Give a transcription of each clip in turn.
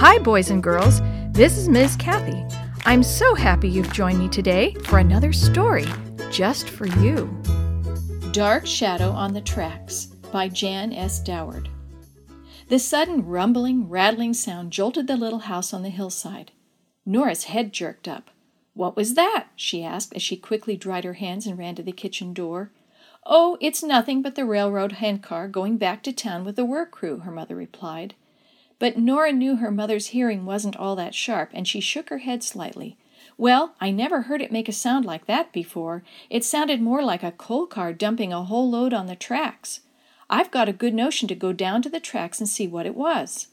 Hi, boys and girls. This is Ms. Kathy. I'm so happy you've joined me today for another story just for you. Dark Shadow on the Tracks by Jan S. Doward. The sudden rumbling, rattling sound jolted the little house on the hillside. Nora's head jerked up. What was that? she asked as she quickly dried her hands and ran to the kitchen door. Oh, it's nothing but the railroad handcar going back to town with the work crew, her mother replied. But Nora knew her mother's hearing wasn't all that sharp, and she shook her head slightly. Well, I never heard it make a sound like that before. It sounded more like a coal car dumping a whole load on the tracks. I've got a good notion to go down to the tracks and see what it was.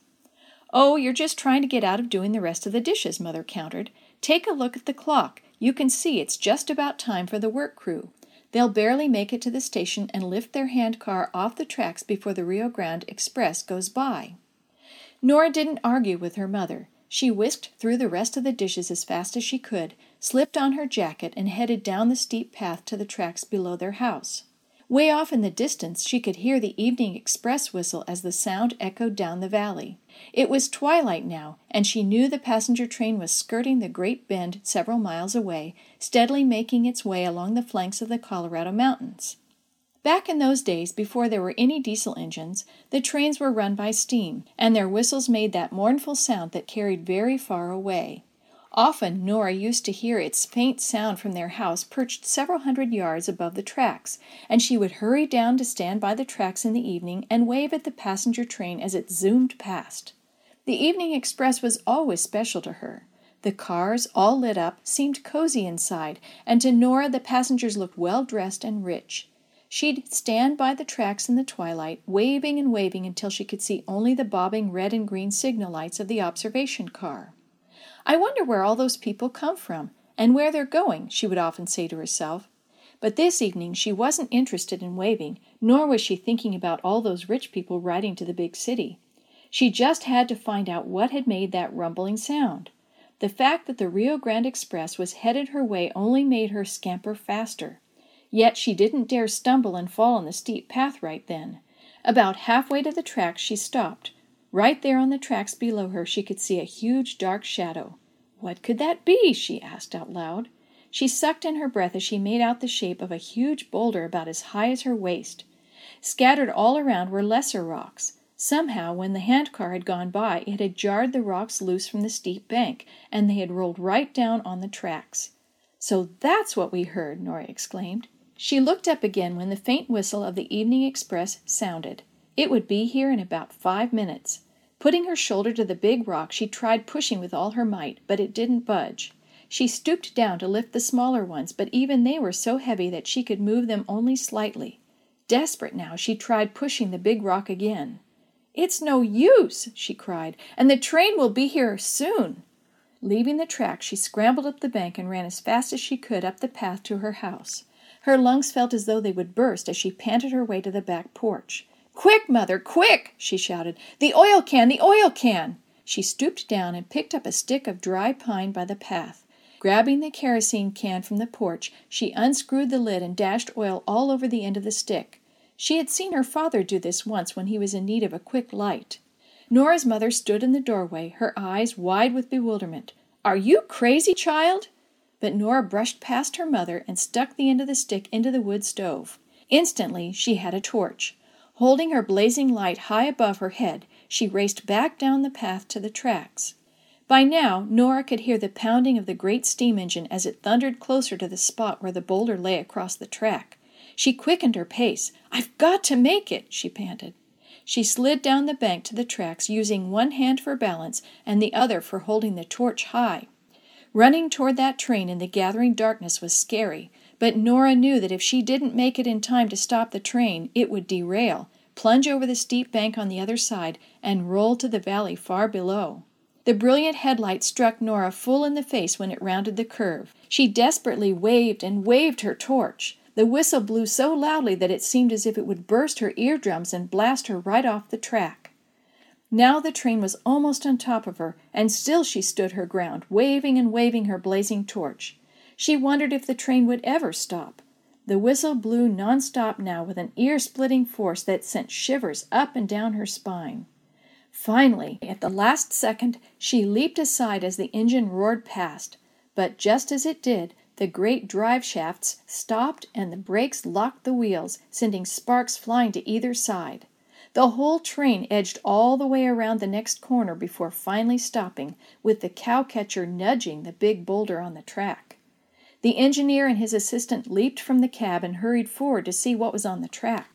Oh, you're just trying to get out of doing the rest of the dishes, Mother countered. Take a look at the clock. You can see it's just about time for the work crew. They'll barely make it to the station and lift their hand car off the tracks before the Rio Grande Express goes by. Nora didn't argue with her mother. She whisked through the rest of the dishes as fast as she could, slipped on her jacket, and headed down the steep path to the tracks below their house. Way off in the distance, she could hear the evening express whistle as the sound echoed down the valley. It was twilight now, and she knew the passenger train was skirting the great bend several miles away, steadily making its way along the flanks of the Colorado Mountains. Back in those days, before there were any diesel engines, the trains were run by steam, and their whistles made that mournful sound that carried very far away. Often Nora used to hear its faint sound from their house perched several hundred yards above the tracks, and she would hurry down to stand by the tracks in the evening and wave at the passenger train as it zoomed past. The evening express was always special to her. The cars, all lit up, seemed cozy inside, and to Nora the passengers looked well dressed and rich. She'd stand by the tracks in the twilight, waving and waving until she could see only the bobbing red and green signal lights of the observation car. I wonder where all those people come from, and where they're going, she would often say to herself. But this evening she wasn't interested in waving, nor was she thinking about all those rich people riding to the big city. She just had to find out what had made that rumbling sound. The fact that the Rio Grande Express was headed her way only made her scamper faster. Yet she didn't dare stumble and fall on the steep path right then. About halfway to the tracks she stopped. Right there on the tracks below her she could see a huge dark shadow. What could that be? she asked out loud. She sucked in her breath as she made out the shape of a huge boulder about as high as her waist. Scattered all around were lesser rocks. Somehow, when the handcar had gone by, it had jarred the rocks loose from the steep bank, and they had rolled right down on the tracks. So that's what we heard, Nora exclaimed. She looked up again when the faint whistle of the evening express sounded. It would be here in about five minutes. Putting her shoulder to the big rock, she tried pushing with all her might, but it didn't budge. She stooped down to lift the smaller ones, but even they were so heavy that she could move them only slightly. Desperate now, she tried pushing the big rock again. It's no use, she cried, and the train will be here soon. Leaving the track, she scrambled up the bank and ran as fast as she could up the path to her house. Her lungs felt as though they would burst as she panted her way to the back porch. Quick, mother, quick! she shouted. The oil can, the oil can! She stooped down and picked up a stick of dry pine by the path. Grabbing the kerosene can from the porch, she unscrewed the lid and dashed oil all over the end of the stick. She had seen her father do this once when he was in need of a quick light. Nora's mother stood in the doorway, her eyes wide with bewilderment. Are you crazy, child? But Nora brushed past her mother and stuck the end of the stick into the wood stove. Instantly she had a torch. Holding her blazing light high above her head, she raced back down the path to the tracks. By now, Nora could hear the pounding of the great steam engine as it thundered closer to the spot where the boulder lay across the track. She quickened her pace. I've got to make it, she panted. She slid down the bank to the tracks, using one hand for balance and the other for holding the torch high. Running toward that train in the gathering darkness was scary, but Nora knew that if she didn't make it in time to stop the train, it would derail, plunge over the steep bank on the other side, and roll to the valley far below. The brilliant headlight struck Nora full in the face when it rounded the curve. She desperately waved and waved her torch. The whistle blew so loudly that it seemed as if it would burst her eardrums and blast her right off the track. Now the train was almost on top of her, and still she stood her ground, waving and waving her blazing torch. She wondered if the train would ever stop. The whistle blew non-stop now with an ear-splitting force that sent shivers up and down her spine. Finally, at the last second, she leaped aside as the engine roared past. But just as it did, the great drive shafts stopped and the brakes locked the wheels, sending sparks flying to either side. The whole train edged all the way around the next corner before finally stopping, with the cowcatcher nudging the big boulder on the track. The engineer and his assistant leaped from the cab and hurried forward to see what was on the track.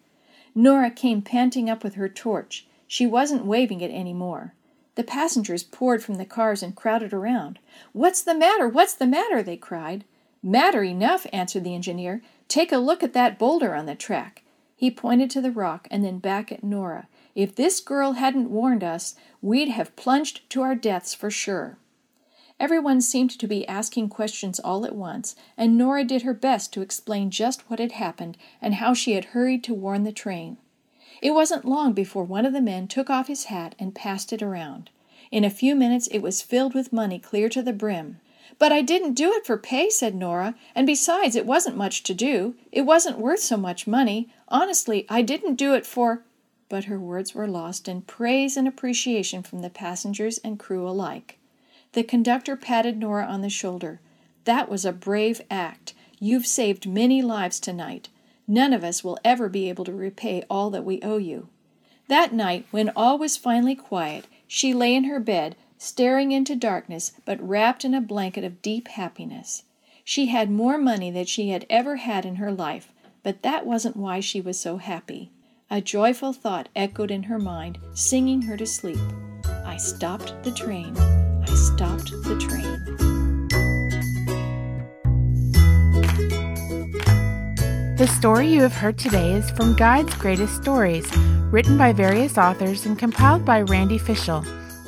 Nora came panting up with her torch. She wasn't waving it any more. The passengers poured from the cars and crowded around. What's the matter? What's the matter? they cried. Matter enough, answered the engineer. Take a look at that boulder on the track. He pointed to the rock and then back at Nora. If this girl hadn't warned us, we'd have plunged to our deaths for sure. Everyone seemed to be asking questions all at once, and Nora did her best to explain just what had happened and how she had hurried to warn the train. It wasn't long before one of the men took off his hat and passed it around. In a few minutes it was filled with money clear to the brim. But I didn't do it for pay, said Nora, and besides, it wasn't much to do. It wasn't worth so much money. Honestly, I didn't do it for. But her words were lost in praise and appreciation from the passengers and crew alike. The conductor patted Nora on the shoulder. That was a brave act. You've saved many lives tonight. None of us will ever be able to repay all that we owe you. That night, when all was finally quiet, she lay in her bed, staring into darkness, but wrapped in a blanket of deep happiness. She had more money than she had ever had in her life, but that wasn't why she was so happy. A joyful thought echoed in her mind, singing her to sleep. I stopped the train. I stopped the train. The story you have heard today is from Guide's Greatest Stories, written by various authors and compiled by Randy Fishell